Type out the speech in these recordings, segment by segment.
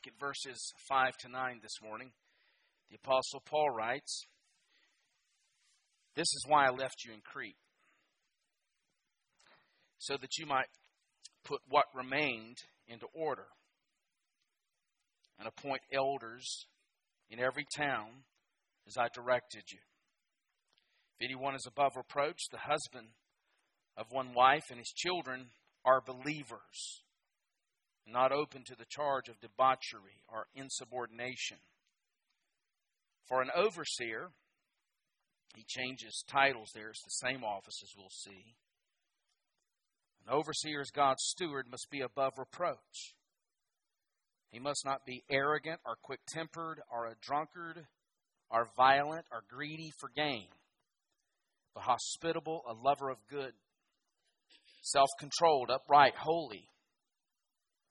look at verses 5 to 9 this morning. The Apostle Paul writes, This is why I left you in Crete, so that you might put what remained into order and appoint elders in every town as I directed you. If anyone is above reproach, the husband of one wife and his children are believers, not open to the charge of debauchery or insubordination. For an overseer, he changes titles there, it's the same office as we'll see. An overseer as God's steward must be above reproach. He must not be arrogant or quick tempered or a drunkard or violent or greedy for gain, but hospitable, a lover of good, self controlled, upright, holy,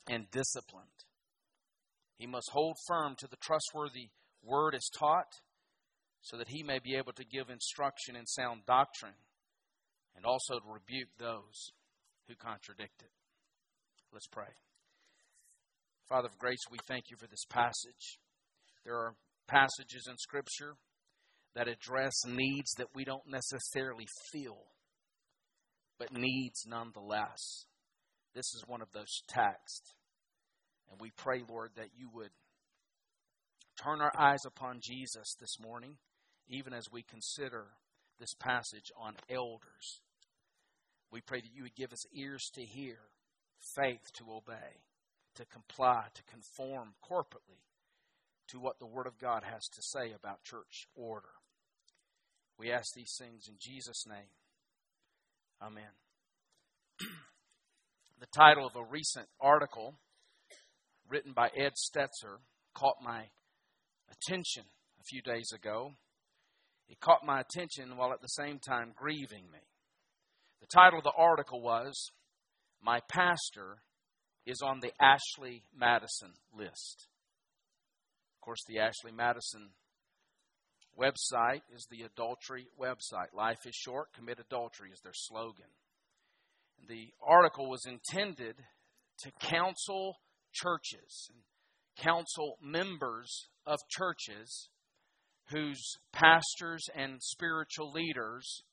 and disciplined. He must hold firm to the trustworthy word as taught so that he may be able to give instruction in sound doctrine and also to rebuke those who contradict it. Let's pray. Father of grace, we thank you for this passage. There are passages in Scripture that address needs that we don't necessarily feel, but needs nonetheless. This is one of those texts. And we pray, Lord, that you would turn our eyes upon Jesus this morning, even as we consider this passage on elders. We pray that you would give us ears to hear, faith to obey, to comply, to conform corporately to what the Word of God has to say about church order. We ask these things in Jesus' name. Amen. the title of a recent article written by Ed Stetzer caught my attention a few days ago. It caught my attention while at the same time grieving me. The title of the article was My Pastor is on the Ashley Madison list. Of course, the Ashley Madison website is the adultery website. Life is short, commit adultery is their slogan. The article was intended to counsel churches and counsel members of churches whose pastors and spiritual leaders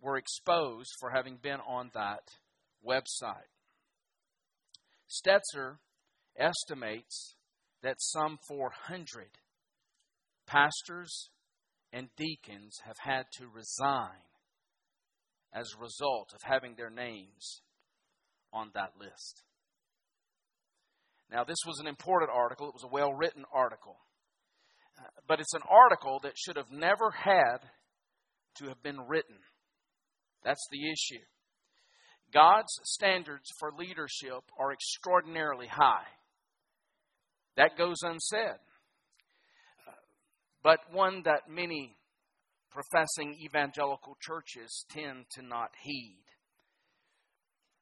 were exposed for having been on that website. Stetzer estimates that some 400 pastors and deacons have had to resign as a result of having their names on that list. Now, this was an important article, it was a well written article. Uh, but it's an article that should have never had to have been written. That's the issue. God's standards for leadership are extraordinarily high. That goes unsaid. But one that many professing evangelical churches tend to not heed.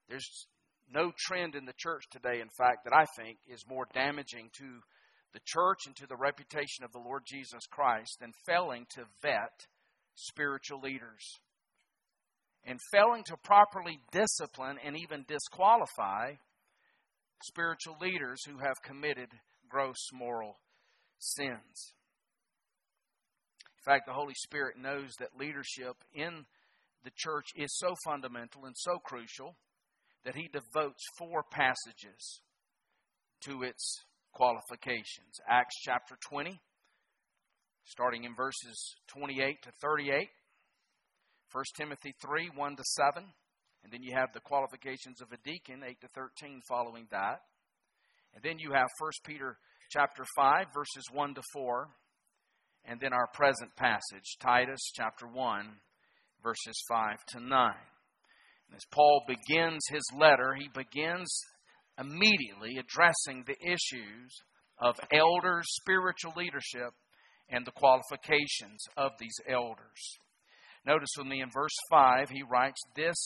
There's no trend in the church today, in fact, that I think is more damaging to the church and to the reputation of the Lord Jesus Christ than failing to vet spiritual leaders and failing to properly discipline and even disqualify spiritual leaders who have committed gross moral sins. In fact, the Holy Spirit knows that leadership in the church is so fundamental and so crucial that He devotes four passages to its qualifications. Acts chapter 20, starting in verses 28 to 38. 1 Timothy 3, 1 to 7. And then you have the qualifications of a deacon, 8 to 13, following that. And then you have 1 Peter chapter 5, verses 1 to 4. And then our present passage, Titus chapter 1, verses 5 to 9. As Paul begins his letter, he begins immediately addressing the issues of elders, spiritual leadership, and the qualifications of these elders. Notice with me in verse 5, he writes, This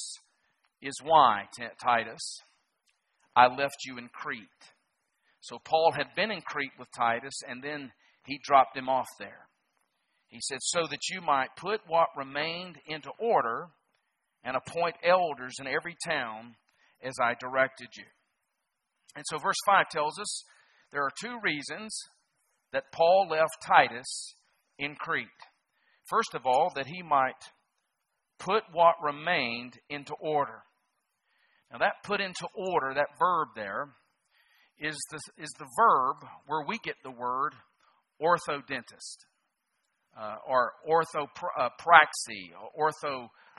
is why, Titus, I left you in Crete. So Paul had been in Crete with Titus, and then he dropped him off there. He said, So that you might put what remained into order and appoint elders in every town as I directed you. And so verse 5 tells us There are two reasons that Paul left Titus in Crete. First of all, that he might put what remained into order. Now, that put into order, that verb there, is the, is the verb where we get the word orthodontist, uh, or orthopraxy, or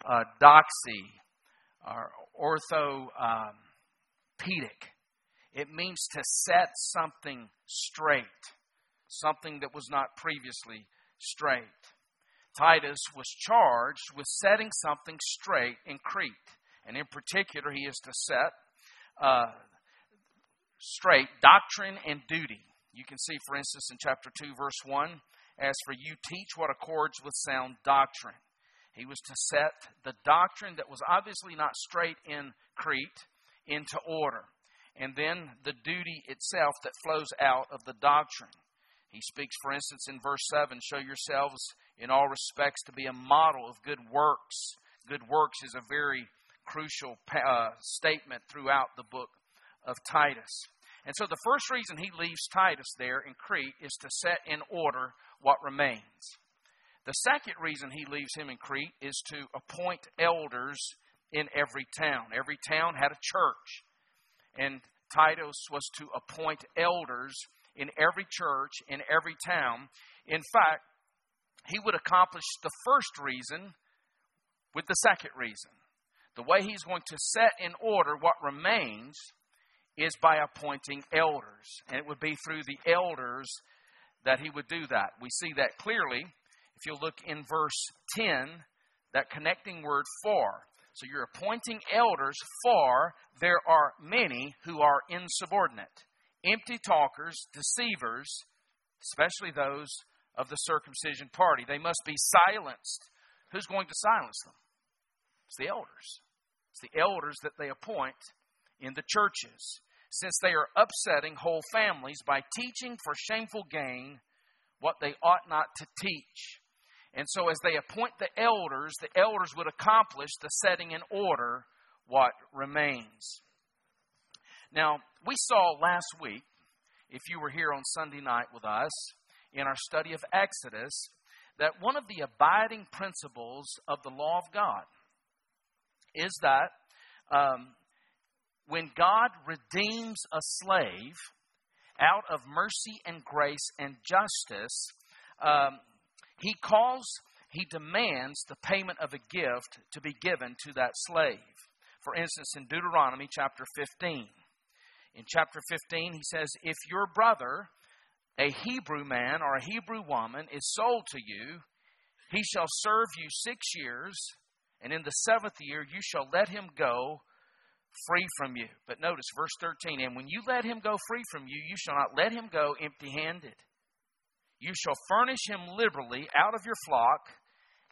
orthodoxy, or orthopedic. It means to set something straight, something that was not previously straight. Titus was charged with setting something straight in Crete. And in particular, he is to set uh, straight doctrine and duty. You can see, for instance, in chapter 2, verse 1, as for you, teach what accords with sound doctrine. He was to set the doctrine that was obviously not straight in Crete into order. And then the duty itself that flows out of the doctrine. He speaks, for instance, in verse 7 show yourselves in all respects to be a model of good works. Good works is a very crucial uh, statement throughout the book of Titus. And so the first reason he leaves Titus there in Crete is to set in order what remains. The second reason he leaves him in Crete is to appoint elders in every town. Every town had a church. And Titus was to appoint elders in every church, in every town. In fact, he would accomplish the first reason with the second reason. The way he's going to set in order what remains is by appointing elders. And it would be through the elders that he would do that. We see that clearly if you look in verse 10, that connecting word for. So you're appointing elders for there are many who are insubordinate, empty talkers, deceivers, especially those of the circumcision party. They must be silenced. Who's going to silence them? It's the elders. It's the elders that they appoint in the churches, since they are upsetting whole families by teaching for shameful gain what they ought not to teach. And so, as they appoint the elders, the elders would accomplish the setting in order what remains. Now, we saw last week, if you were here on Sunday night with us, in our study of Exodus, that one of the abiding principles of the law of God is that um, when God redeems a slave out of mercy and grace and justice, um, he calls, he demands the payment of a gift to be given to that slave. For instance, in Deuteronomy chapter 15, in chapter 15, he says, If your brother, a Hebrew man or a Hebrew woman, is sold to you, he shall serve you six years, and in the seventh year you shall let him go free from you. But notice verse 13, and when you let him go free from you, you shall not let him go empty handed. You shall furnish him liberally out of your flock,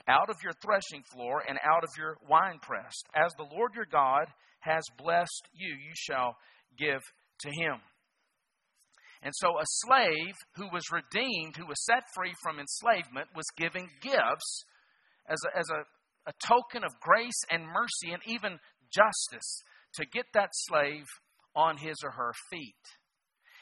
out of your threshing floor, and out of your winepress. As the Lord your God has blessed you, you shall give to him. And so a slave who was redeemed, who was set free from enslavement, was giving gifts as a, as a, a token of grace and mercy and even justice to get that slave on his or her feet.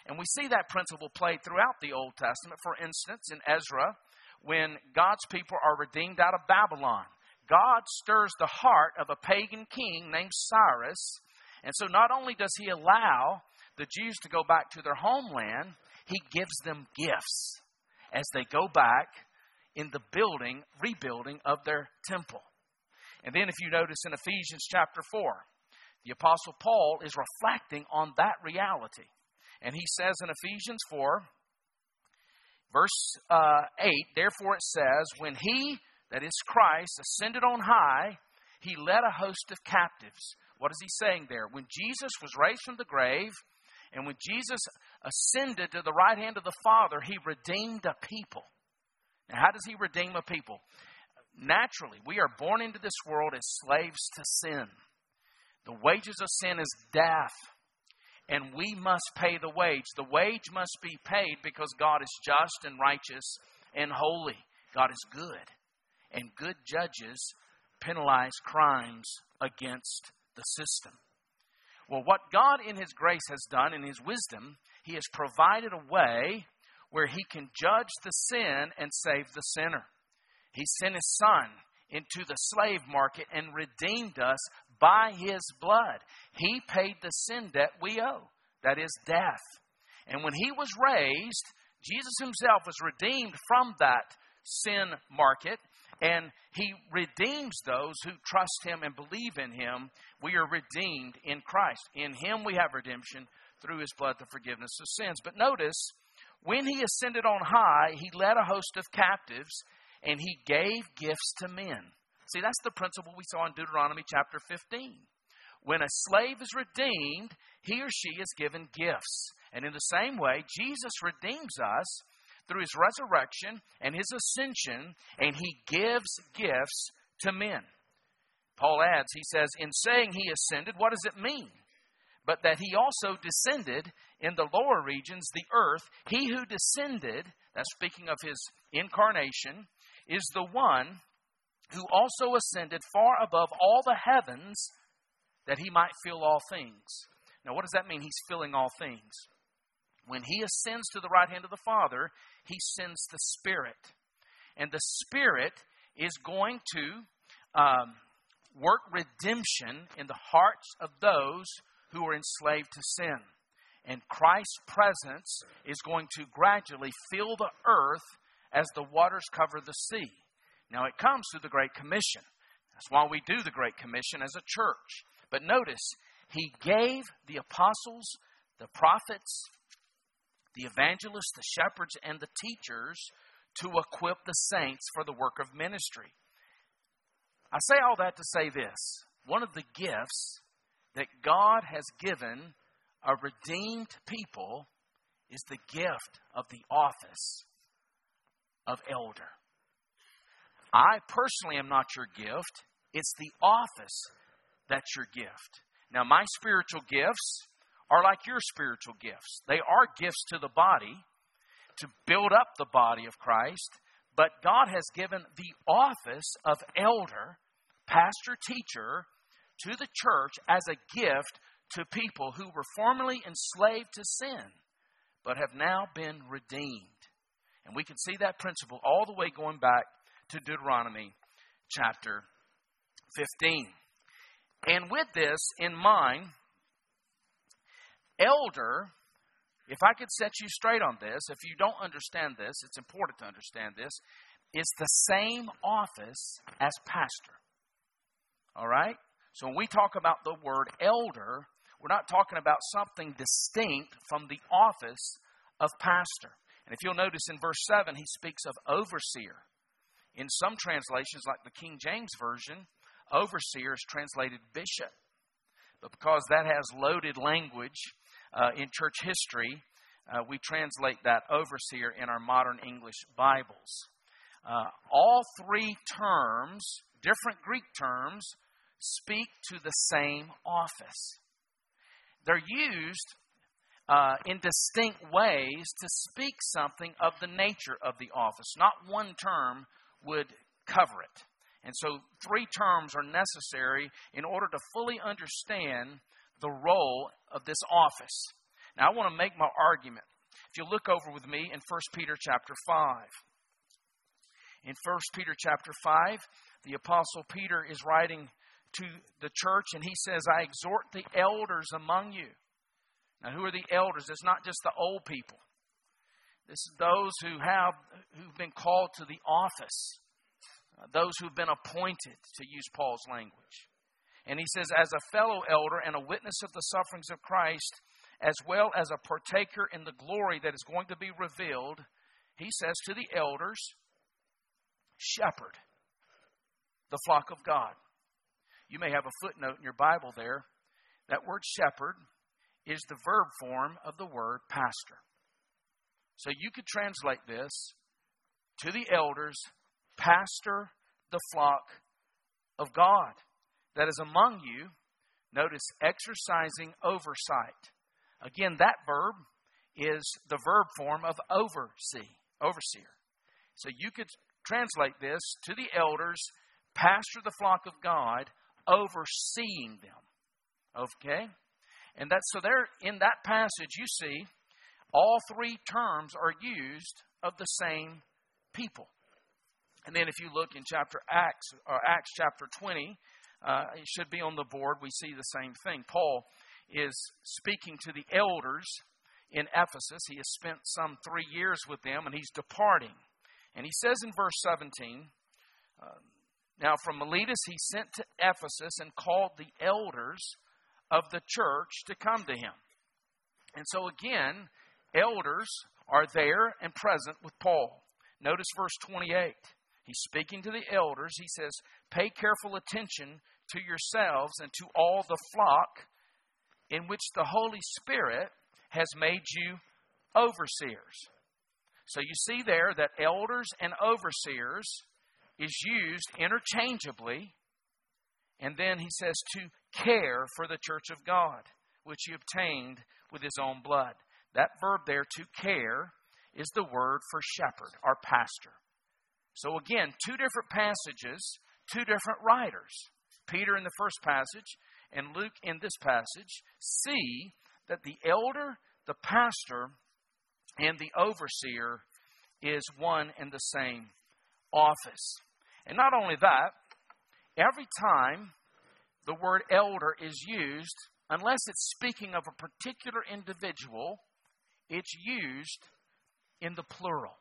And we see that principle played throughout the Old Testament. For instance, in Ezra, when God's people are redeemed out of Babylon, God stirs the heart of a pagan king named Cyrus. And so not only does he allow the Jews to go back to their homeland, he gives them gifts as they go back in the building, rebuilding of their temple. And then, if you notice in Ephesians chapter 4, the Apostle Paul is reflecting on that reality. And he says in Ephesians 4, verse uh, 8, therefore it says, When he, that is Christ, ascended on high, he led a host of captives. What is he saying there? When Jesus was raised from the grave, and when Jesus ascended to the right hand of the Father, he redeemed a people. Now, how does he redeem a people? Naturally, we are born into this world as slaves to sin. The wages of sin is death and we must pay the wage. The wage must be paid because God is just and righteous and holy. God is good. And good judges penalize crimes against the system. Well, what God in His grace has done, in His wisdom, He has provided a way where He can judge the sin and save the sinner. He sent His Son into the slave market and redeemed us by His blood. He paid the sin debt we owe, that is, death. And when He was raised, Jesus Himself was redeemed from that sin market and he redeems those who trust him and believe in him. We are redeemed in Christ. In him we have redemption through his blood, the forgiveness of sins. But notice, when he ascended on high, he led a host of captives and he gave gifts to men. See, that's the principle we saw in Deuteronomy chapter 15. When a slave is redeemed, he or she is given gifts. And in the same way, Jesus redeems us through his resurrection and his ascension, and he gives gifts to men. Paul adds, he says, in saying he ascended, what does it mean? But that he also descended in the lower regions, the earth. He who descended, that's speaking of his incarnation, is the one who also ascended far above all the heavens that he might fill all things. Now, what does that mean? He's filling all things. When he ascends to the right hand of the Father, he sends the Spirit. And the Spirit is going to um, work redemption in the hearts of those who are enslaved to sin. And Christ's presence is going to gradually fill the earth as the waters cover the sea. Now, it comes through the Great Commission. That's why we do the Great Commission as a church. But notice, he gave the apostles, the prophets, the evangelists, the shepherds, and the teachers to equip the saints for the work of ministry. I say all that to say this one of the gifts that God has given a redeemed people is the gift of the office of elder. I personally am not your gift, it's the office that's your gift. Now, my spiritual gifts are like your spiritual gifts. They are gifts to the body to build up the body of Christ, but God has given the office of elder, pastor, teacher to the church as a gift to people who were formerly enslaved to sin, but have now been redeemed. And we can see that principle all the way going back to Deuteronomy chapter 15. And with this in mind, elder, if I could set you straight on this, if you don't understand this, it's important to understand this, is the same office as pastor. All right? So when we talk about the word elder, we're not talking about something distinct from the office of pastor. And if you'll notice in verse 7, he speaks of overseer. In some translations, like the King James Version, overseer is translated bishop. But because that has loaded language, uh, in church history, uh, we translate that overseer in our modern English Bibles. Uh, all three terms, different Greek terms, speak to the same office. They're used uh, in distinct ways to speak something of the nature of the office. Not one term would cover it. And so, three terms are necessary in order to fully understand the role of this office. Now, I want to make my argument. If you look over with me in 1 Peter chapter 5. In 1 Peter chapter 5, the Apostle Peter is writing to the church and he says, I exhort the elders among you. Now, who are the elders? It's not just the old people. Those who have who've been called to the office, uh, those who've been appointed, to use Paul's language. And he says, as a fellow elder and a witness of the sufferings of Christ, as well as a partaker in the glory that is going to be revealed, he says to the elders, shepherd the flock of God. You may have a footnote in your Bible there. That word shepherd is the verb form of the word pastor. So you could translate this to the elders, pastor the flock of God that is among you, notice exercising oversight. Again, that verb is the verb form of oversee, overseer. So you could translate this to the elders, pastor the flock of God, overseeing them. Okay? And that's so there in that passage you see all three terms are used of the same people. And then if you look in chapter Acts, or Acts chapter 20, uh, it should be on the board, we see the same thing. Paul is speaking to the elders in Ephesus. He has spent some three years with them, and he's departing. And he says in verse 17, uh, Now from Miletus he sent to Ephesus and called the elders of the church to come to him. And so again, elders are there and present with Paul. Notice verse 28. He's speaking to the elders. He says, Pay careful attention to yourselves and to all the flock in which the Holy Spirit has made you overseers. So you see there that elders and overseers is used interchangeably. And then he says to care for the church of God, which he obtained with his own blood. That verb there, to care, is the word for shepherd, our pastor. So again, two different passages, two different writers. Peter in the first passage and Luke in this passage see that the elder, the pastor, and the overseer is one and the same office. And not only that, every time the word elder is used, unless it's speaking of a particular individual, it's used in the plural.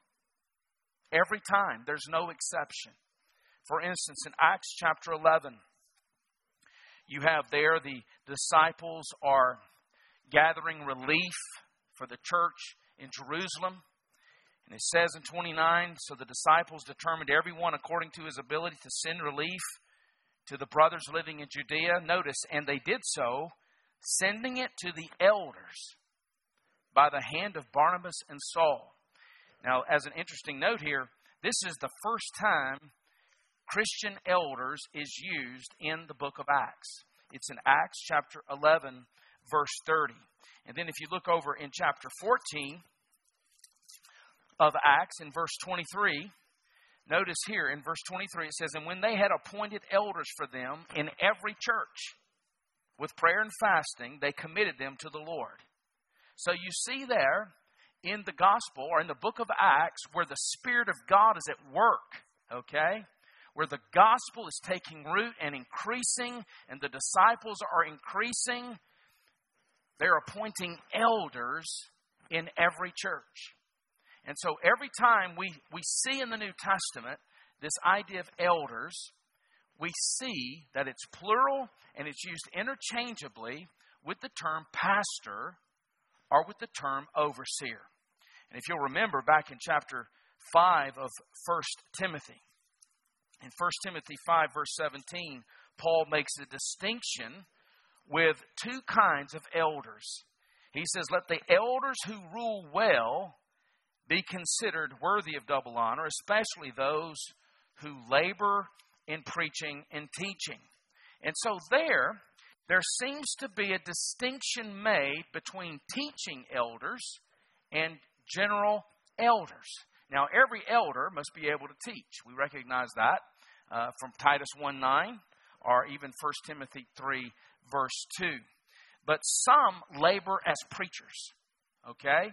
Every time, there's no exception. For instance, in Acts chapter 11, you have there the disciples are gathering relief for the church in Jerusalem. And it says in 29 So the disciples determined everyone according to his ability to send relief to the brothers living in Judea. Notice, and they did so, sending it to the elders by the hand of Barnabas and Saul. Now, as an interesting note here, this is the first time Christian elders is used in the book of Acts. It's in Acts chapter 11, verse 30. And then if you look over in chapter 14 of Acts, in verse 23, notice here in verse 23 it says, And when they had appointed elders for them in every church, with prayer and fasting, they committed them to the Lord. So you see there in the gospel or in the book of Acts where the Spirit of God is at work, okay? Where the gospel is taking root and increasing, and the disciples are increasing, they're appointing elders in every church. And so every time we, we see in the New Testament this idea of elders, we see that it's plural and it's used interchangeably with the term pastor or with the term overseer. And if you'll remember back in chapter 5 of 1 Timothy, in 1 Timothy 5, verse 17, Paul makes a distinction with two kinds of elders. He says, Let the elders who rule well be considered worthy of double honor, especially those who labor in preaching and teaching. And so there, there seems to be a distinction made between teaching elders and general elders. Now, every elder must be able to teach. We recognize that uh, from Titus 1 9 or even 1 Timothy 3, verse 2. But some labor as preachers, okay?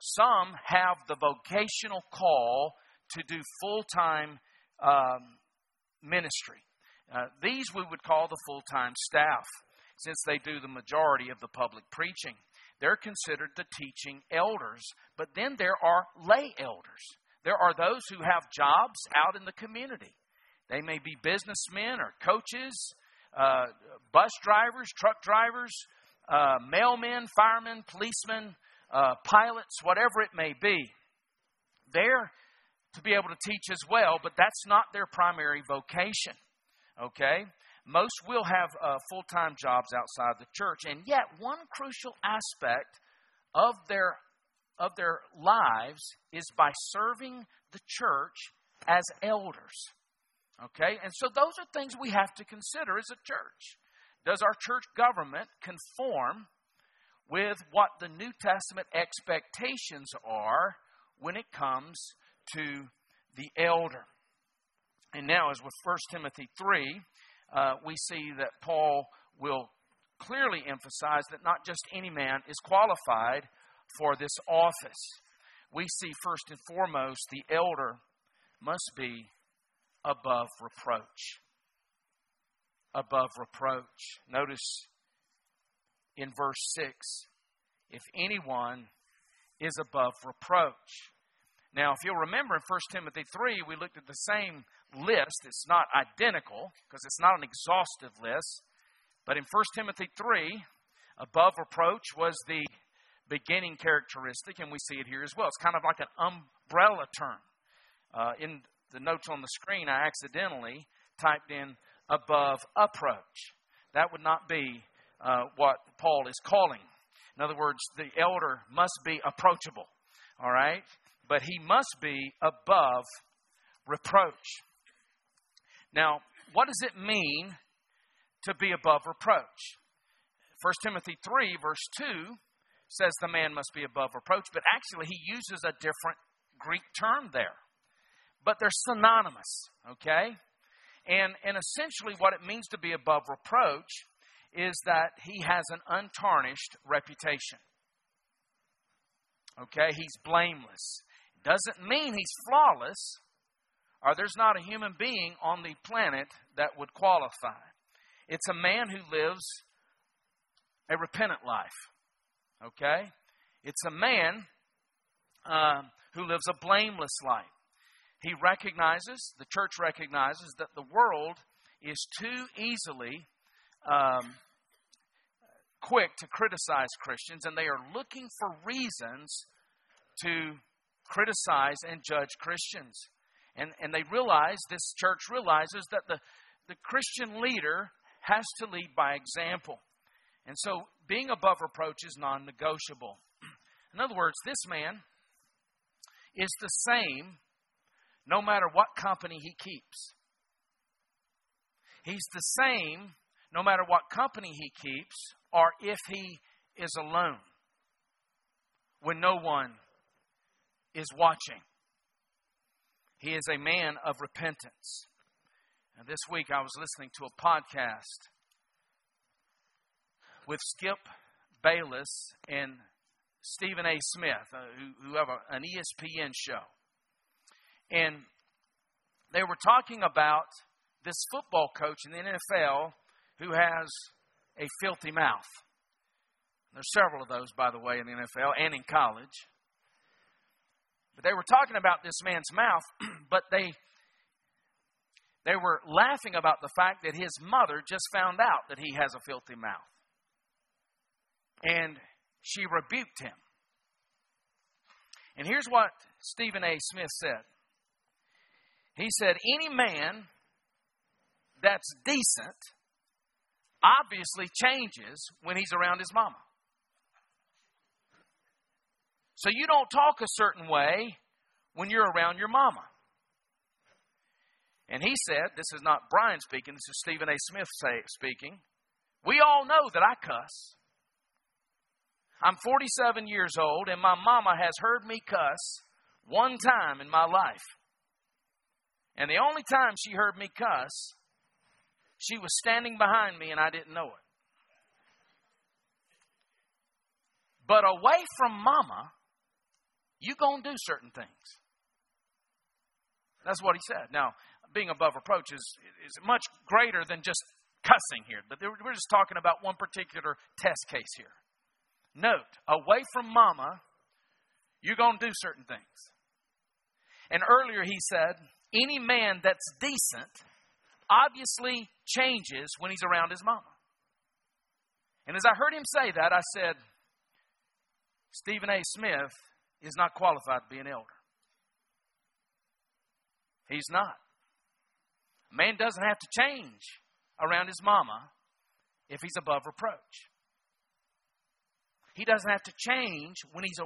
Some have the vocational call to do full time um, ministry. Uh, these we would call the full time staff since they do the majority of the public preaching. They're considered the teaching elders. But then there are lay elders. There are those who have jobs out in the community. They may be businessmen or coaches, uh, bus drivers, truck drivers, uh, mailmen, firemen, policemen, uh, pilots, whatever it may be. They're to be able to teach as well, but that's not their primary vocation. Okay? Most will have uh, full time jobs outside the church, and yet one crucial aspect of their of their lives is by serving the church as elders. Okay, and so those are things we have to consider as a church. Does our church government conform with what the New Testament expectations are when it comes to the elder? And now, as with 1 Timothy 3, uh, we see that Paul will clearly emphasize that not just any man is qualified for this office, we see first and foremost the elder must be above reproach. Above reproach. Notice in verse 6 if anyone is above reproach. Now, if you'll remember in 1 Timothy 3, we looked at the same list. It's not identical because it's not an exhaustive list. But in 1 Timothy 3, above reproach was the beginning characteristic, and we see it here as well. It's kind of like an umbrella term. Uh, in the notes on the screen, I accidentally typed in above approach. That would not be uh, what Paul is calling. In other words, the elder must be approachable, all right? But he must be above reproach. Now, what does it mean to be above reproach? 1 Timothy 3, verse 2 says the man must be above reproach, but actually he uses a different Greek term there. But they're synonymous, okay? And, and essentially, what it means to be above reproach is that he has an untarnished reputation. Okay? He's blameless. Doesn't mean he's flawless, or there's not a human being on the planet that would qualify. It's a man who lives a repentant life. Okay? It's a man uh, who lives a blameless life. He recognizes, the church recognizes, that the world is too easily um, quick to criticize Christians, and they are looking for reasons to criticize and judge Christians. And, and they realize, this church realizes that the, the Christian leader has to lead by example. And so being above reproach is non negotiable. In other words, this man is the same no matter what company he keeps. He's the same no matter what company he keeps or if he is alone when no one is watching. He is a man of repentance. And this week I was listening to a podcast with Skip Bayless and Stephen A. Smith, uh, who, who have a, an ESPN show. And they were talking about this football coach in the NFL who has a filthy mouth. There's several of those, by the way, in the NFL and in college. But they were talking about this man's mouth, but they they were laughing about the fact that his mother just found out that he has a filthy mouth. And she rebuked him. And here's what Stephen A. Smith said He said, Any man that's decent obviously changes when he's around his mama. So you don't talk a certain way when you're around your mama. And he said, this is not Brian speaking, this is Stephen A. Smith say, speaking. We all know that I cuss. I'm 47 years old, and my mama has heard me cuss one time in my life. And the only time she heard me cuss, she was standing behind me and I didn't know it. But away from mama, you going to do certain things. That's what he said. Now, being above reproach is, is much greater than just cussing here, but we're just talking about one particular test case here. Note, away from mama, you're going to do certain things. And earlier he said, any man that's decent obviously changes when he's around his mama. And as I heard him say that, I said, Stephen A. Smith is not qualified to be an elder. He's not. A man doesn't have to change around his mama if he's above reproach. He doesn't have to change when he's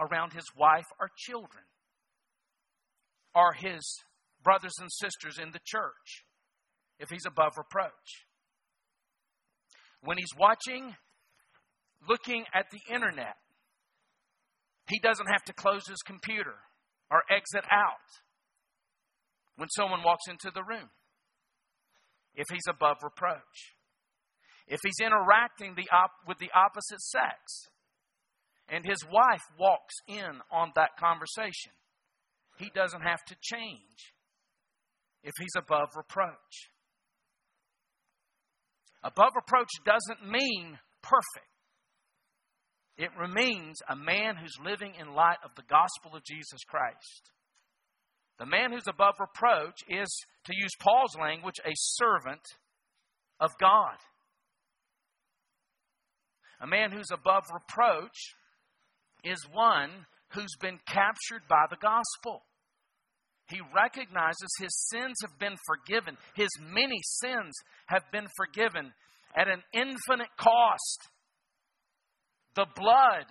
around his wife or children or his brothers and sisters in the church if he's above reproach. When he's watching, looking at the internet, he doesn't have to close his computer or exit out when someone walks into the room if he's above reproach. If he's interacting the op- with the opposite sex, and his wife walks in on that conversation, he doesn't have to change if he's above reproach. Above reproach doesn't mean perfect. It remains a man who's living in light of the gospel of Jesus Christ. The man who's above reproach is, to use Paul's language, a servant of God. A man who's above reproach is one who's been captured by the gospel. He recognizes his sins have been forgiven, his many sins have been forgiven at an infinite cost. The blood,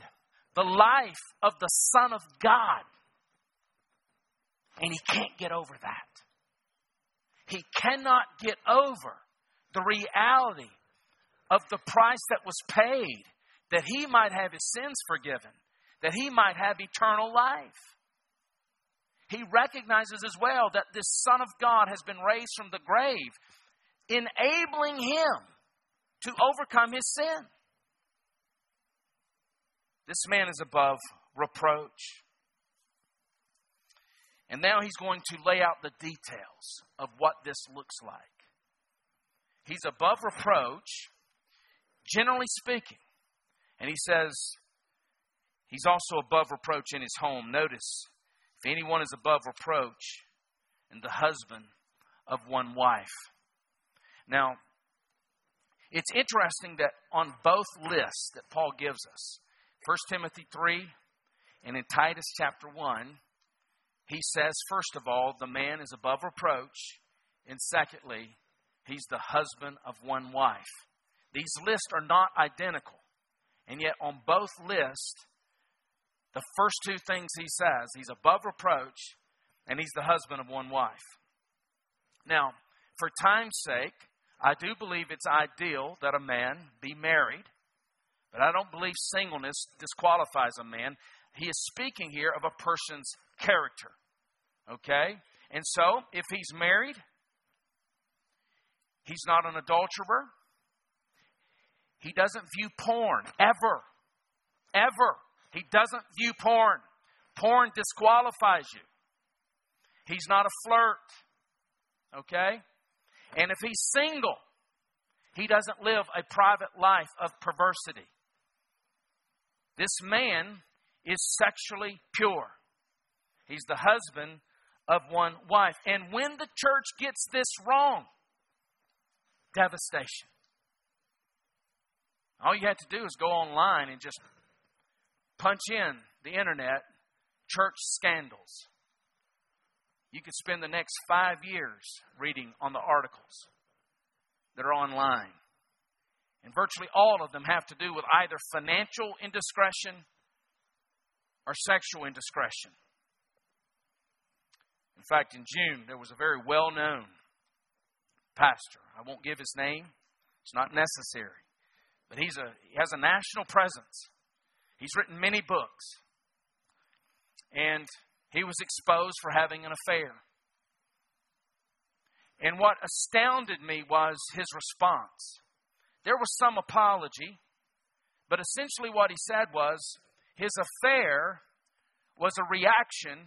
the life of the Son of God. And he can't get over that. He cannot get over the reality of the price that was paid that he might have his sins forgiven, that he might have eternal life. He recognizes as well that this Son of God has been raised from the grave, enabling him to overcome his sin. This man is above reproach. And now he's going to lay out the details of what this looks like. He's above reproach, generally speaking. And he says he's also above reproach in his home. Notice, if anyone is above reproach, and the husband of one wife. Now, it's interesting that on both lists that Paul gives us, 1 Timothy 3 and in Titus chapter 1, he says, first of all, the man is above reproach, and secondly, he's the husband of one wife. These lists are not identical, and yet on both lists, the first two things he says, he's above reproach, and he's the husband of one wife. Now, for time's sake, I do believe it's ideal that a man be married, but I don't believe singleness disqualifies a man. He is speaking here of a person's character. Okay? And so, if he's married, he's not an adulterer. He doesn't view porn ever. Ever. He doesn't view porn. Porn disqualifies you. He's not a flirt. Okay? And if he's single, he doesn't live a private life of perversity. This man is sexually pure. He's the husband of one wife. And when the church gets this wrong, devastation. All you have to do is go online and just punch in the internet church scandals. You could spend the next five years reading on the articles that are online. And virtually all of them have to do with either financial indiscretion or sexual indiscretion. In fact, in June, there was a very well known pastor. I won't give his name, it's not necessary. But he's a, he has a national presence. He's written many books. And he was exposed for having an affair. And what astounded me was his response. There was some apology, but essentially what he said was his affair was a reaction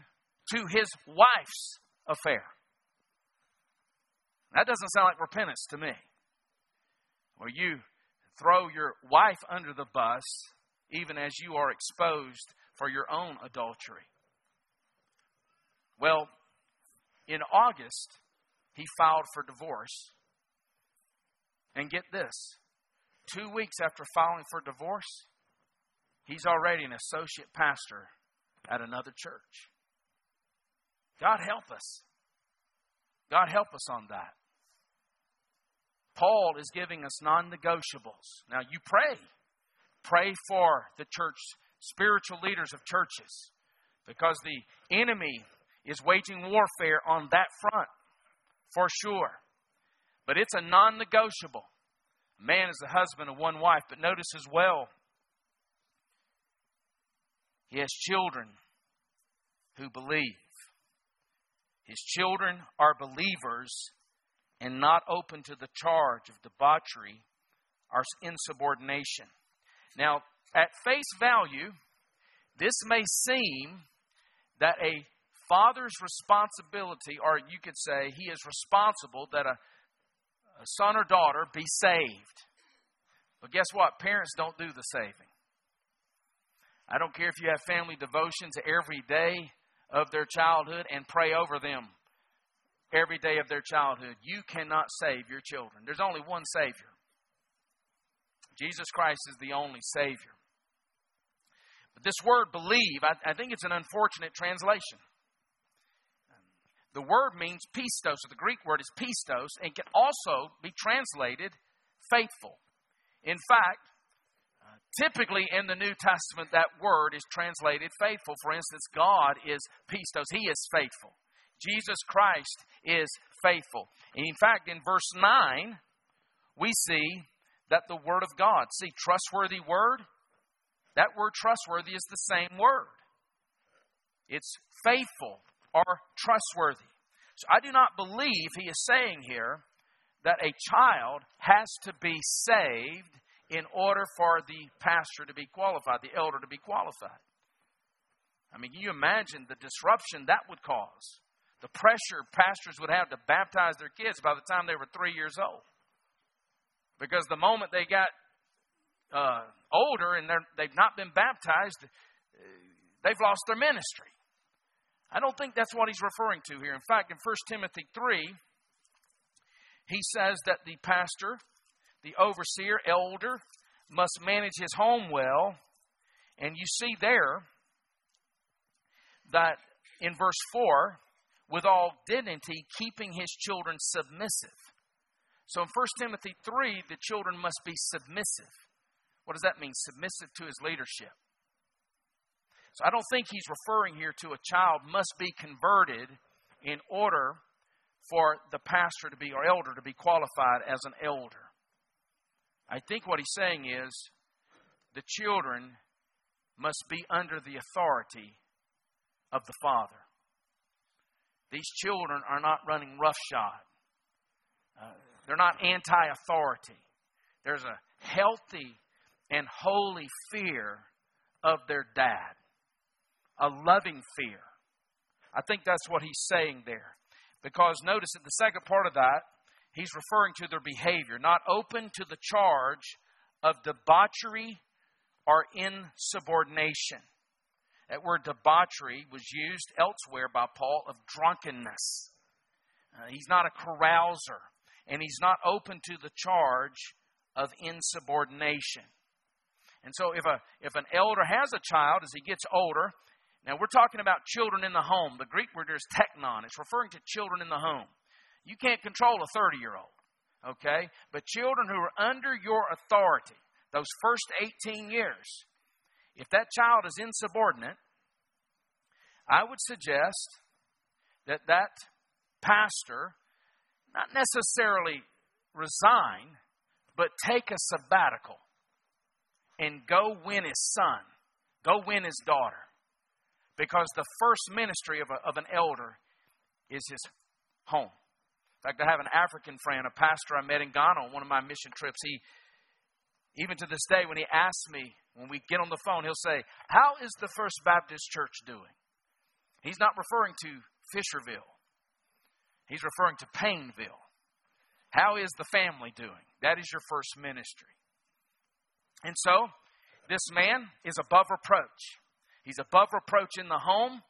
to his wife's affair. That doesn't sound like repentance to me. Where you throw your wife under the bus even as you are exposed for your own adultery. Well, in August, he filed for divorce. And get this two weeks after filing for divorce, he's already an associate pastor at another church. God help us. God help us on that. Paul is giving us non negotiables. Now, you pray. Pray for the church, spiritual leaders of churches, because the enemy is waging warfare on that front for sure. But it's a non negotiable. Man is the husband of one wife. But notice as well, he has children who believe. His children are believers and not open to the charge of debauchery or insubordination. Now, at face value, this may seem that a father's responsibility, or you could say he is responsible that a, a son or daughter be saved. But guess what? Parents don't do the saving. I don't care if you have family devotions every day of their childhood and pray over them every day of their childhood. You cannot save your children. There's only one Savior. Jesus Christ is the only Savior. But this word believe, I, I think it's an unfortunate translation. The word means pistos, or the Greek word is pistos, and can also be translated faithful. In fact, typically in the New Testament, that word is translated faithful. For instance, God is pistos, He is faithful. Jesus Christ is faithful. And in fact, in verse 9, we see that the Word of God, see, trustworthy word, that word trustworthy is the same word. It's faithful or trustworthy. So I do not believe he is saying here that a child has to be saved in order for the pastor to be qualified, the elder to be qualified. I mean, can you imagine the disruption that would cause? The pressure pastors would have to baptize their kids by the time they were three years old. Because the moment they got uh, older and they've not been baptized, they've lost their ministry. I don't think that's what he's referring to here. In fact, in 1 Timothy 3, he says that the pastor, the overseer, elder, must manage his home well. And you see there that in verse 4, with all dignity, keeping his children submissive. So in 1 Timothy 3, the children must be submissive. What does that mean? Submissive to his leadership. So I don't think he's referring here to a child must be converted in order for the pastor to be or elder to be qualified as an elder. I think what he's saying is the children must be under the authority of the father. These children are not running roughshod. Uh, they're not anti authority. There's a healthy and holy fear of their dad, a loving fear. I think that's what he's saying there. Because notice in the second part of that, he's referring to their behavior, not open to the charge of debauchery or insubordination. That word debauchery was used elsewhere by Paul of drunkenness. Uh, he's not a carouser, and he's not open to the charge of insubordination. And so if a if an elder has a child as he gets older, now we're talking about children in the home. The Greek word is teknon. It's referring to children in the home. You can't control a 30 year old, okay? But children who are under your authority, those first 18 years, if that child is insubordinate, I would suggest that that pastor not necessarily resign, but take a sabbatical and go win his son, go win his daughter. Because the first ministry of, a, of an elder is his home. In fact, I have an African friend, a pastor I met in Ghana on one of my mission trips. He, even to this day, when he asks me, when we get on the phone, he'll say, How is the First Baptist Church doing? He's not referring to Fisherville, he's referring to Payneville. How is the family doing? That is your first ministry. And so, this man is above reproach. He's above reproach in the home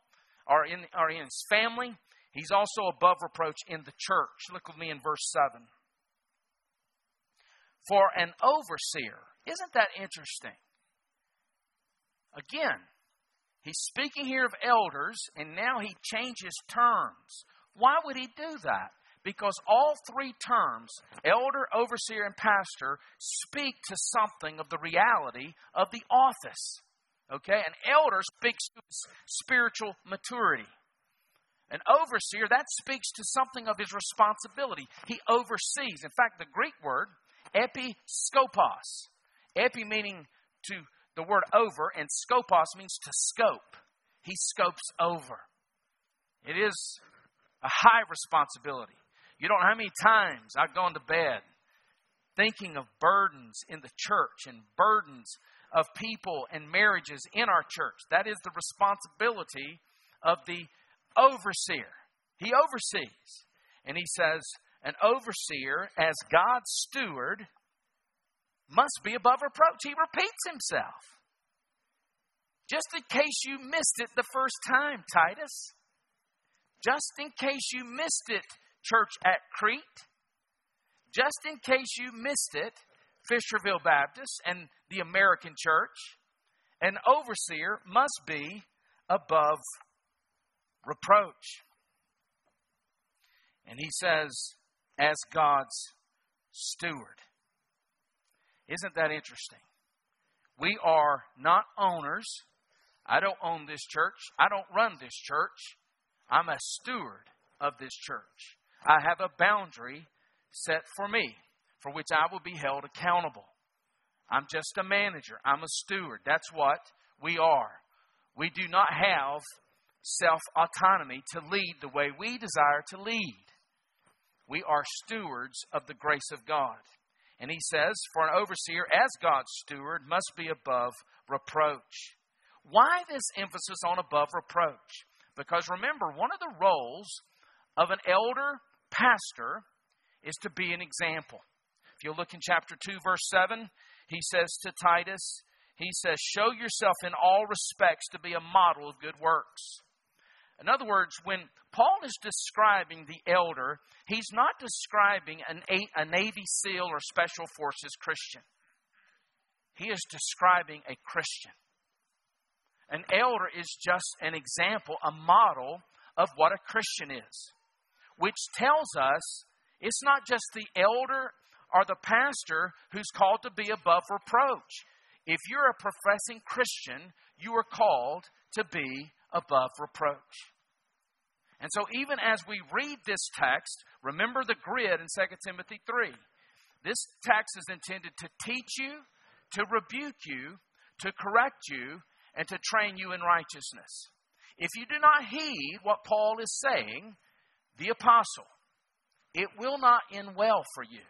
or in, or in his family. He's also above reproach in the church. Look with me in verse 7. For an overseer, isn't that interesting? Again, he's speaking here of elders, and now he changes terms. Why would he do that? because all three terms, elder, overseer, and pastor, speak to something of the reality of the office. Okay? An elder speaks to spiritual maturity. An overseer, that speaks to something of his responsibility. He oversees. In fact, the Greek word, episkopos, epi meaning to the word over, and skopos means to scope. He scopes over. It is a high responsibility. You don't know how many times I've gone to bed thinking of burdens in the church and burdens of people and marriages in our church. That is the responsibility of the overseer. He oversees. And he says, an overseer, as God's steward, must be above reproach. He repeats himself. Just in case you missed it the first time, Titus. Just in case you missed it, church at Crete. Just in case you missed it, Fisherville Baptist and the American church, an overseer must be above reproach. And he says, as God's steward. Isn't that interesting? We are not owners. I don't own this church. I don't run this church. I'm a steward of this church. I have a boundary set for me for which I will be held accountable. I'm just a manager. I'm a steward. That's what we are. We do not have self autonomy to lead the way we desire to lead. We are stewards of the grace of God. And he says, For an overseer, as God's steward, must be above reproach. Why this emphasis on above reproach? Because remember, one of the roles of an elder pastor is to be an example. If you look in chapter 2, verse 7, he says to Titus, he says, Show yourself in all respects to be a model of good works. In other words, when Paul is describing the elder, he's not describing an, a Navy SEAL or Special Forces Christian. He is describing a Christian. An elder is just an example, a model of what a Christian is, which tells us it's not just the elder or the pastor who's called to be above reproach. If you're a professing Christian, you are called to be above reproach. And so, even as we read this text, remember the grid in 2 Timothy 3. This text is intended to teach you, to rebuke you, to correct you, and to train you in righteousness. If you do not heed what Paul is saying, the apostle, it will not end well for you.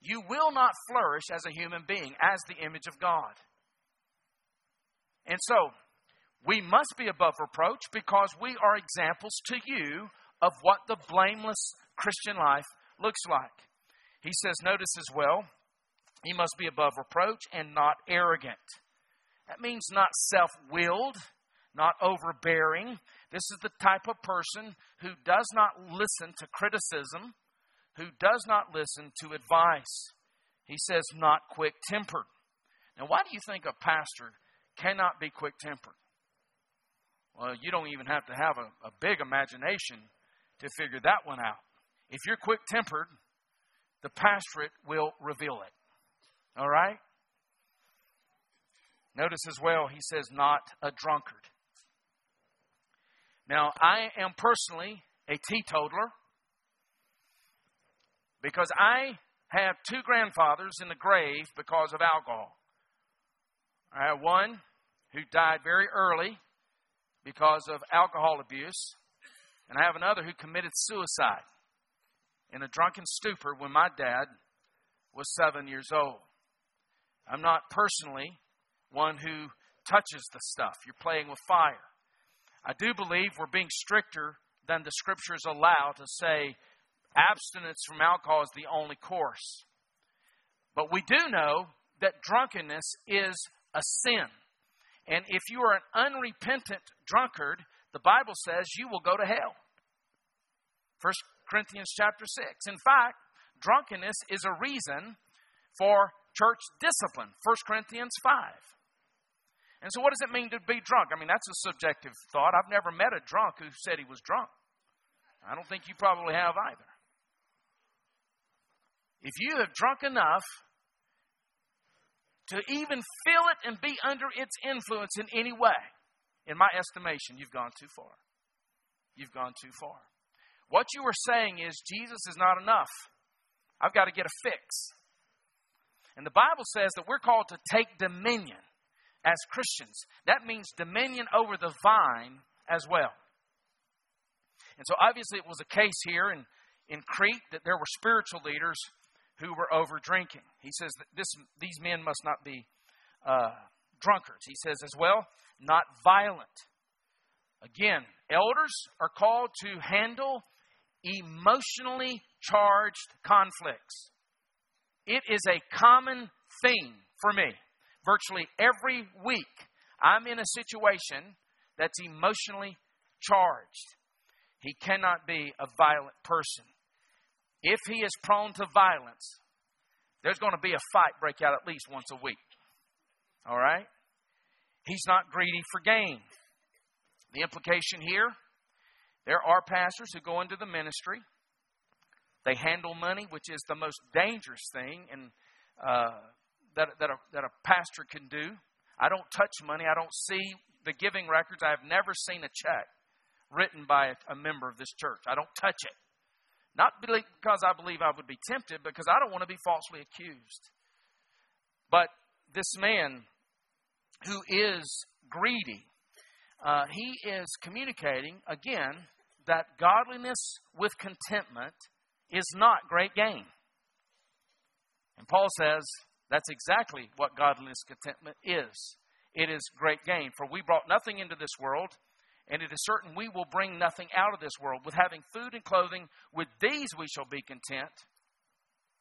You will not flourish as a human being, as the image of God. And so, we must be above reproach because we are examples to you of what the blameless Christian life looks like. He says, notice as well, he must be above reproach and not arrogant. That means not self willed, not overbearing. This is the type of person who does not listen to criticism, who does not listen to advice. He says, not quick tempered. Now, why do you think a pastor cannot be quick tempered? Well, you don't even have to have a, a big imagination to figure that one out. If you're quick tempered, the pastorate will reveal it. All right? Notice as well, he says, not a drunkard. Now, I am personally a teetotaler because I have two grandfathers in the grave because of alcohol. I have one who died very early because of alcohol abuse, and I have another who committed suicide in a drunken stupor when my dad was seven years old. I'm not personally one who touches the stuff. You're playing with fire. I do believe we're being stricter than the scriptures allow to say abstinence from alcohol is the only course. But we do know that drunkenness is a sin. And if you are an unrepentant drunkard, the Bible says you will go to hell. 1 Corinthians chapter 6. In fact, drunkenness is a reason for church discipline. 1 Corinthians 5. And so, what does it mean to be drunk? I mean, that's a subjective thought. I've never met a drunk who said he was drunk. I don't think you probably have either. If you have drunk enough to even feel it and be under its influence in any way, in my estimation, you've gone too far. You've gone too far. What you are saying is Jesus is not enough. I've got to get a fix. And the Bible says that we're called to take dominion as Christians. That means dominion over the vine as well. And so obviously it was a case here in, in Crete that there were spiritual leaders who were over drinking. He says that this, these men must not be uh, drunkards. He says as well, not violent. Again, elders are called to handle emotionally charged conflicts. It is a common theme for me. Virtually every week, I'm in a situation that's emotionally charged. He cannot be a violent person. If he is prone to violence, there's going to be a fight break out at least once a week. All right? He's not greedy for gain. The implication here there are pastors who go into the ministry. They handle money, which is the most dangerous thing and uh, that, that, a, that a pastor can do. I don't touch money. I don't see the giving records. I have never seen a check written by a, a member of this church. I don't touch it. Not because I believe I would be tempted, because I don't want to be falsely accused. But this man who is greedy, uh, he is communicating, again, that godliness with contentment is not great gain. And Paul says that's exactly what godliness contentment is. It is great gain. For we brought nothing into this world, and it is certain we will bring nothing out of this world. With having food and clothing, with these we shall be content.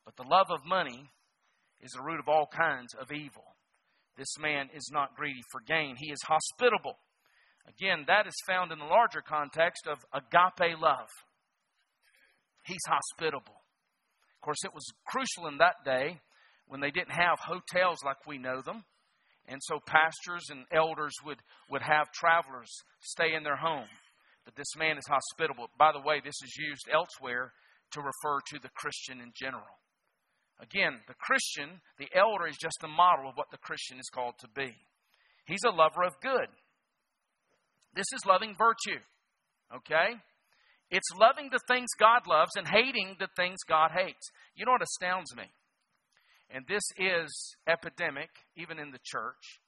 But the love of money is the root of all kinds of evil. This man is not greedy for gain, he is hospitable. Again, that is found in the larger context of agape love. He's hospitable. Of course, it was crucial in that day when they didn't have hotels like we know them. And so pastors and elders would, would have travelers stay in their home. But this man is hospitable. By the way, this is used elsewhere to refer to the Christian in general. Again, the Christian, the elder, is just a model of what the Christian is called to be. He's a lover of good. This is loving virtue. Okay? It's loving the things God loves and hating the things God hates. You know what astounds me? And this is epidemic, even in the church.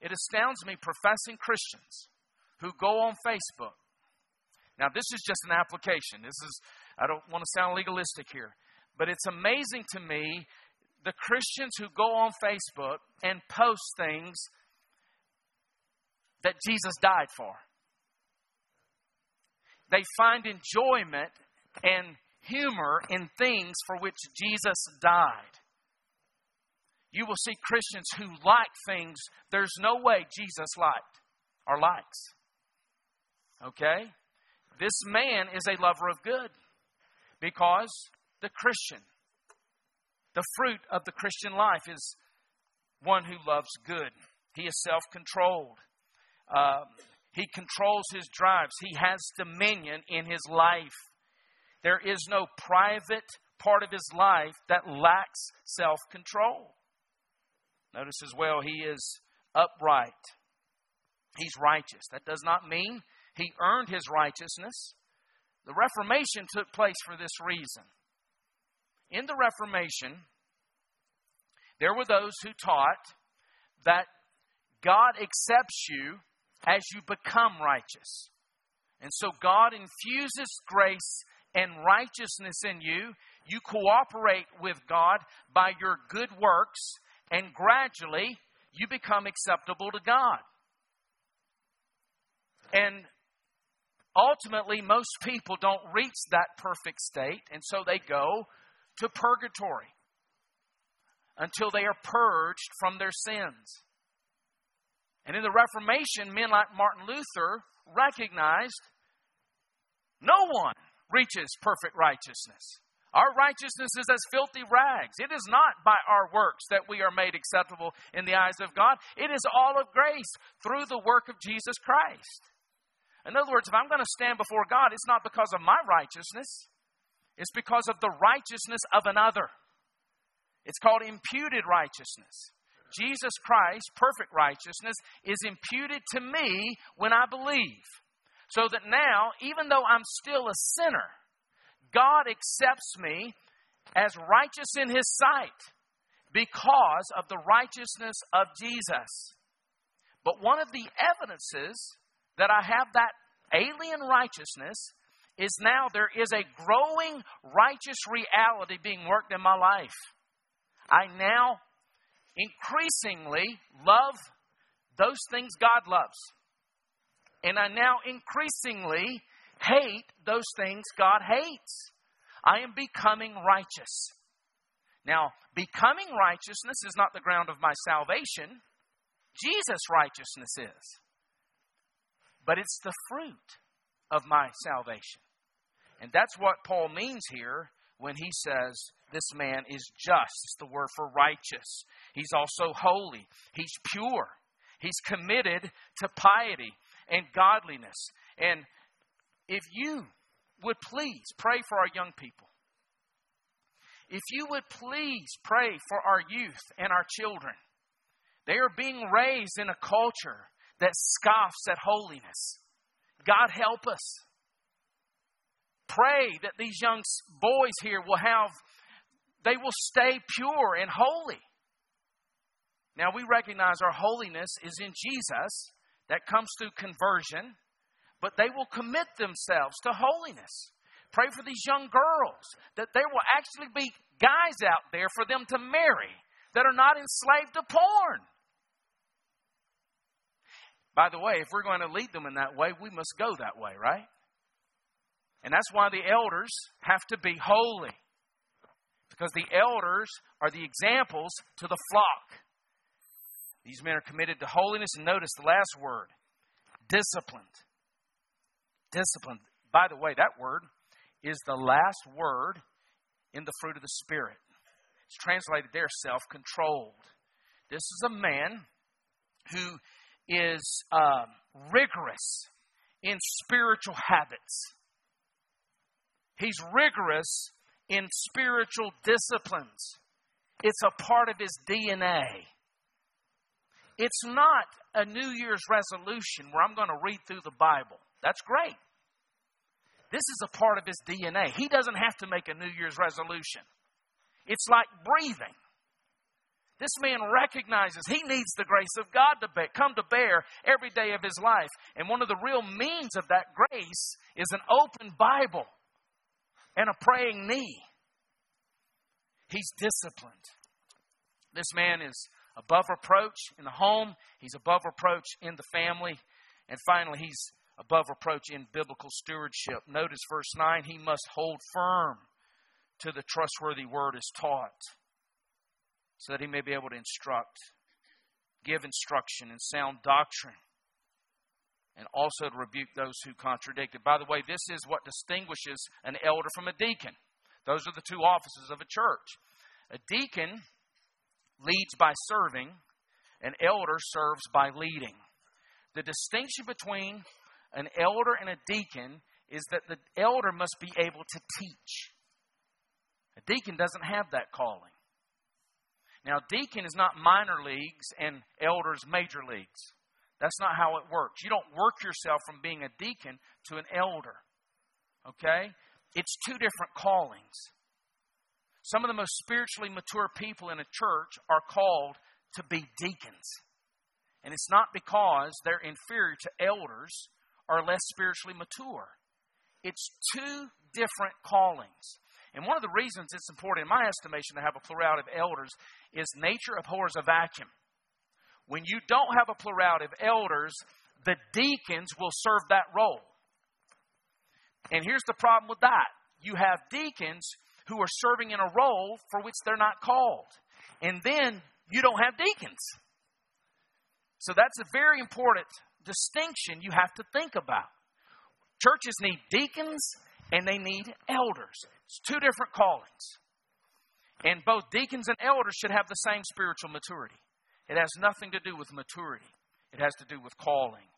It astounds me professing Christians who go on Facebook. Now, this is just an application. This is, I don't want to sound legalistic here, but it's amazing to me the Christians who go on Facebook and post things that Jesus died for. They find enjoyment and humor in things for which Jesus died. You will see Christians who like things there's no way Jesus liked or likes. Okay? This man is a lover of good because the Christian, the fruit of the Christian life is one who loves good. He is self controlled. Um, he controls his drives. He has dominion in his life. There is no private part of his life that lacks self control. Notice as well, he is upright. He's righteous. That does not mean he earned his righteousness. The Reformation took place for this reason. In the Reformation, there were those who taught that God accepts you as you become righteous. And so God infuses grace and righteousness in you. You cooperate with God by your good works, and gradually you become acceptable to God. And ultimately, most people don't reach that perfect state, and so they go to purgatory until they are purged from their sins. And in the Reformation, men like Martin Luther recognized no one reaches perfect righteousness. Our righteousness is as filthy rags. It is not by our works that we are made acceptable in the eyes of God. It is all of grace through the work of Jesus Christ. In other words, if I'm going to stand before God, it's not because of my righteousness, it's because of the righteousness of another. It's called imputed righteousness. Jesus Christ, perfect righteousness, is imputed to me when I believe. So that now, even though I'm still a sinner, God accepts me as righteous in His sight because of the righteousness of Jesus. But one of the evidences that I have that alien righteousness is now there is a growing righteous reality being worked in my life. I now increasingly love those things God loves. And I now increasingly hate those things God hates. I am becoming righteous. Now, becoming righteousness is not the ground of my salvation. Jesus' righteousness is. But it's the fruit of my salvation. And that's what Paul means here when he says this man is just. It's the word for righteous. He's also holy. He's pure. He's committed to piety and godliness. And if you would please pray for our young people, if you would please pray for our youth and our children, they are being raised in a culture that scoffs at holiness. God help us. Pray that these young boys here will have, they will stay pure and holy. Now we recognize our holiness is in Jesus, that comes through conversion, but they will commit themselves to holiness. Pray for these young girls that there will actually be guys out there for them to marry that are not enslaved to porn. By the way, if we're going to lead them in that way, we must go that way, right? And that's why the elders have to be holy. Because the elders are the examples to the flock. These men are committed to holiness. And notice the last word disciplined. Disciplined. By the way, that word is the last word in the fruit of the Spirit. It's translated there self controlled. This is a man who is uh, rigorous in spiritual habits. He's rigorous in spiritual disciplines. It's a part of his DNA. It's not a New Year's resolution where I'm going to read through the Bible. That's great. This is a part of his DNA. He doesn't have to make a New Year's resolution. It's like breathing. This man recognizes he needs the grace of God to come to bear every day of his life. And one of the real means of that grace is an open Bible and a praying knee. He's disciplined. This man is above reproach in the home, he's above reproach in the family, and finally, he's above reproach in biblical stewardship. Notice verse 9 he must hold firm to the trustworthy word as taught, so that he may be able to instruct, give instruction in sound doctrine, and also to rebuke those who contradict it. By the way, this is what distinguishes an elder from a deacon. Those are the two offices of a church. A deacon leads by serving, an elder serves by leading. The distinction between an elder and a deacon is that the elder must be able to teach. A deacon doesn't have that calling. Now, deacon is not minor leagues and elders major leagues. That's not how it works. You don't work yourself from being a deacon to an elder. Okay? It's two different callings. Some of the most spiritually mature people in a church are called to be deacons. And it's not because they're inferior to elders or less spiritually mature. It's two different callings. And one of the reasons it's important, in my estimation, to have a plurality of elders is nature abhors a vacuum. When you don't have a plurality of elders, the deacons will serve that role. And here's the problem with that you have deacons who are serving in a role for which they're not called. And then you don't have deacons. So that's a very important distinction you have to think about. Churches need deacons and they need elders. It's two different callings. And both deacons and elders should have the same spiritual maturity. It has nothing to do with maturity, it has to do with calling.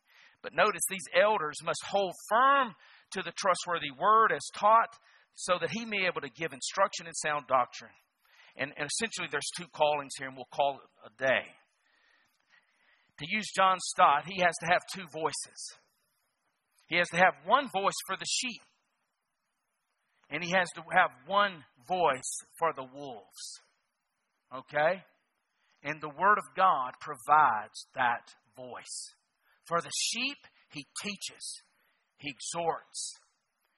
But notice these elders must hold firm to the trustworthy word as taught so that he may be able to give instruction in sound doctrine. And, and essentially, there's two callings here, and we'll call it a day. To use John Stott, he has to have two voices. He has to have one voice for the sheep, and he has to have one voice for the wolves. Okay? And the Word of God provides that voice. For the sheep, he teaches, he exhorts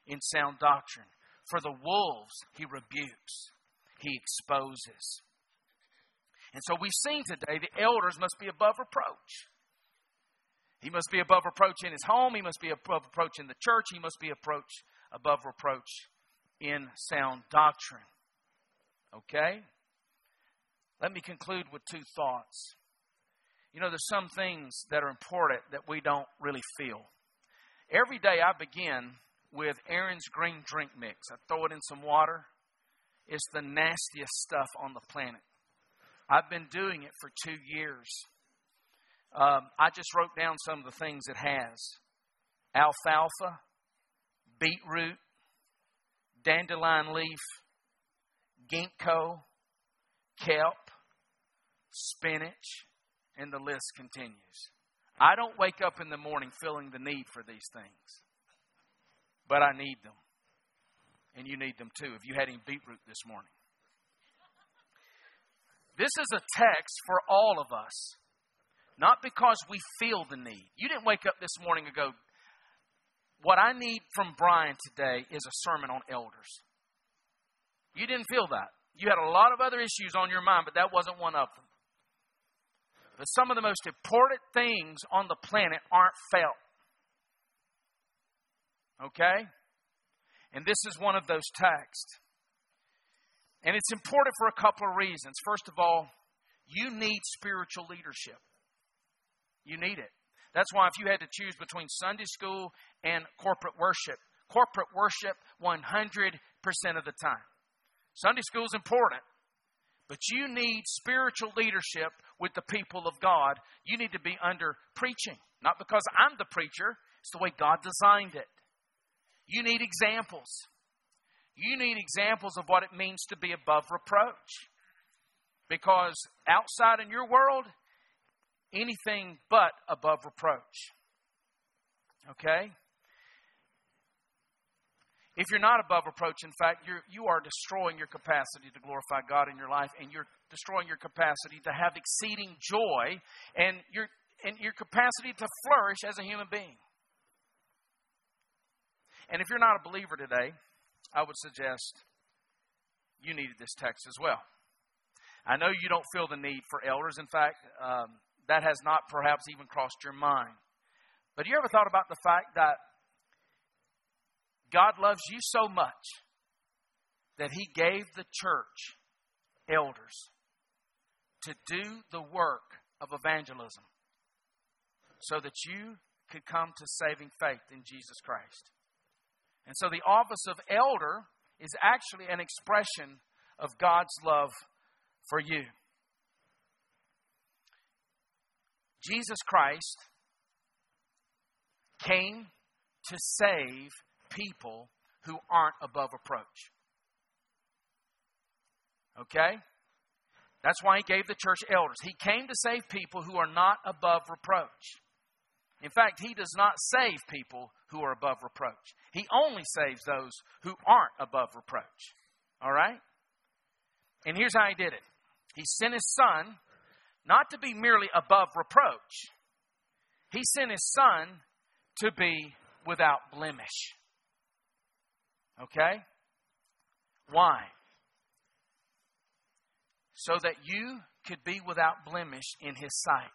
in sound doctrine. For the wolves, he rebukes, he exposes. And so we've seen today the elders must be above reproach. He must be above reproach in his home. He must be above reproach in the church. He must be approach, above reproach in sound doctrine. Okay? Let me conclude with two thoughts. You know, there's some things that are important that we don't really feel. Every day I begin with Aaron's green drink mix. I throw it in some water. It's the nastiest stuff on the planet. I've been doing it for two years. Um, I just wrote down some of the things it has alfalfa, beetroot, dandelion leaf, ginkgo, kelp, spinach, and the list continues. I don't wake up in the morning feeling the need for these things, but I need them. And you need them too if you had any beetroot this morning. This is a text for all of us, not because we feel the need. You didn't wake up this morning and go, What I need from Brian today is a sermon on elders. You didn't feel that. You had a lot of other issues on your mind, but that wasn't one of them. But some of the most important things on the planet aren't felt. Okay? And this is one of those texts. And it's important for a couple of reasons. First of all, you need spiritual leadership. You need it. That's why if you had to choose between Sunday school and corporate worship, corporate worship 100% of the time. Sunday school is important, but you need spiritual leadership with the people of God. You need to be under preaching. Not because I'm the preacher, it's the way God designed it. You need examples. You need examples of what it means to be above reproach. Because outside in your world, anything but above reproach. Okay? If you're not above reproach, in fact, you're, you are destroying your capacity to glorify God in your life, and you're destroying your capacity to have exceeding joy and your, and your capacity to flourish as a human being. And if you're not a believer today, I would suggest you needed this text as well. I know you don't feel the need for elders. In fact, um, that has not perhaps even crossed your mind. But you ever thought about the fact that God loves you so much that He gave the church elders to do the work of evangelism so that you could come to saving faith in Jesus Christ. And so the office of elder is actually an expression of God's love for you. Jesus Christ came to save people who aren't above reproach. Okay? That's why he gave the church elders. He came to save people who are not above reproach. In fact, he does not save people who are above reproach. He only saves those who aren't above reproach. All right? And here's how he did it He sent his son not to be merely above reproach, he sent his son to be without blemish. Okay? Why? So that you could be without blemish in His sight.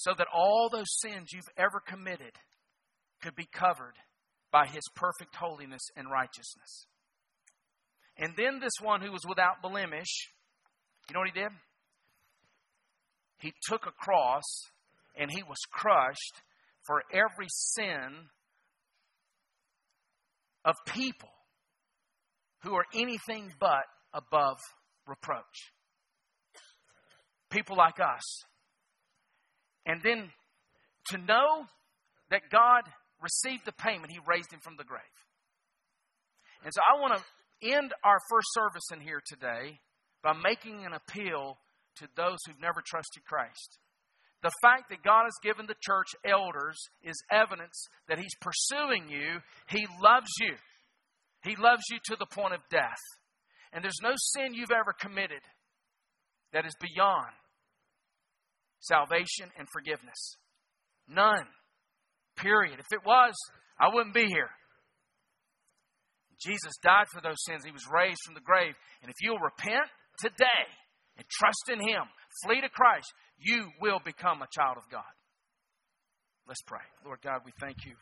So that all those sins you've ever committed could be covered by His perfect holiness and righteousness. And then this one who was without blemish, you know what he did? He took a cross and he was crushed for every sin of people who are anything but above reproach. People like us. And then to know that God received the payment, He raised Him from the grave. And so I want to end our first service in here today by making an appeal to those who've never trusted Christ. The fact that God has given the church elders is evidence that He's pursuing you. He loves you. He loves you to the point of death. And there's no sin you've ever committed that is beyond salvation and forgiveness. None. Period. If it was, I wouldn't be here. Jesus died for those sins. He was raised from the grave. And if you'll repent today and trust in Him, flee to Christ, you will become a child of God. Let's pray. Lord God, we thank you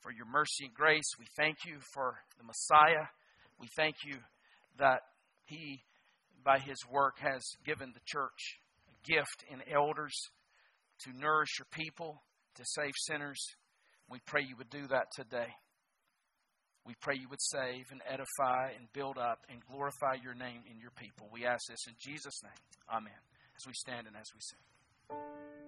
for your mercy and grace. We thank you for the Messiah. We thank you that He, by His work, has given the church gift in elders to nourish your people, to save sinners. We pray you would do that today. We pray you would save and edify and build up and glorify your name in your people. We ask this in Jesus' name. Amen. As we stand and as we sing.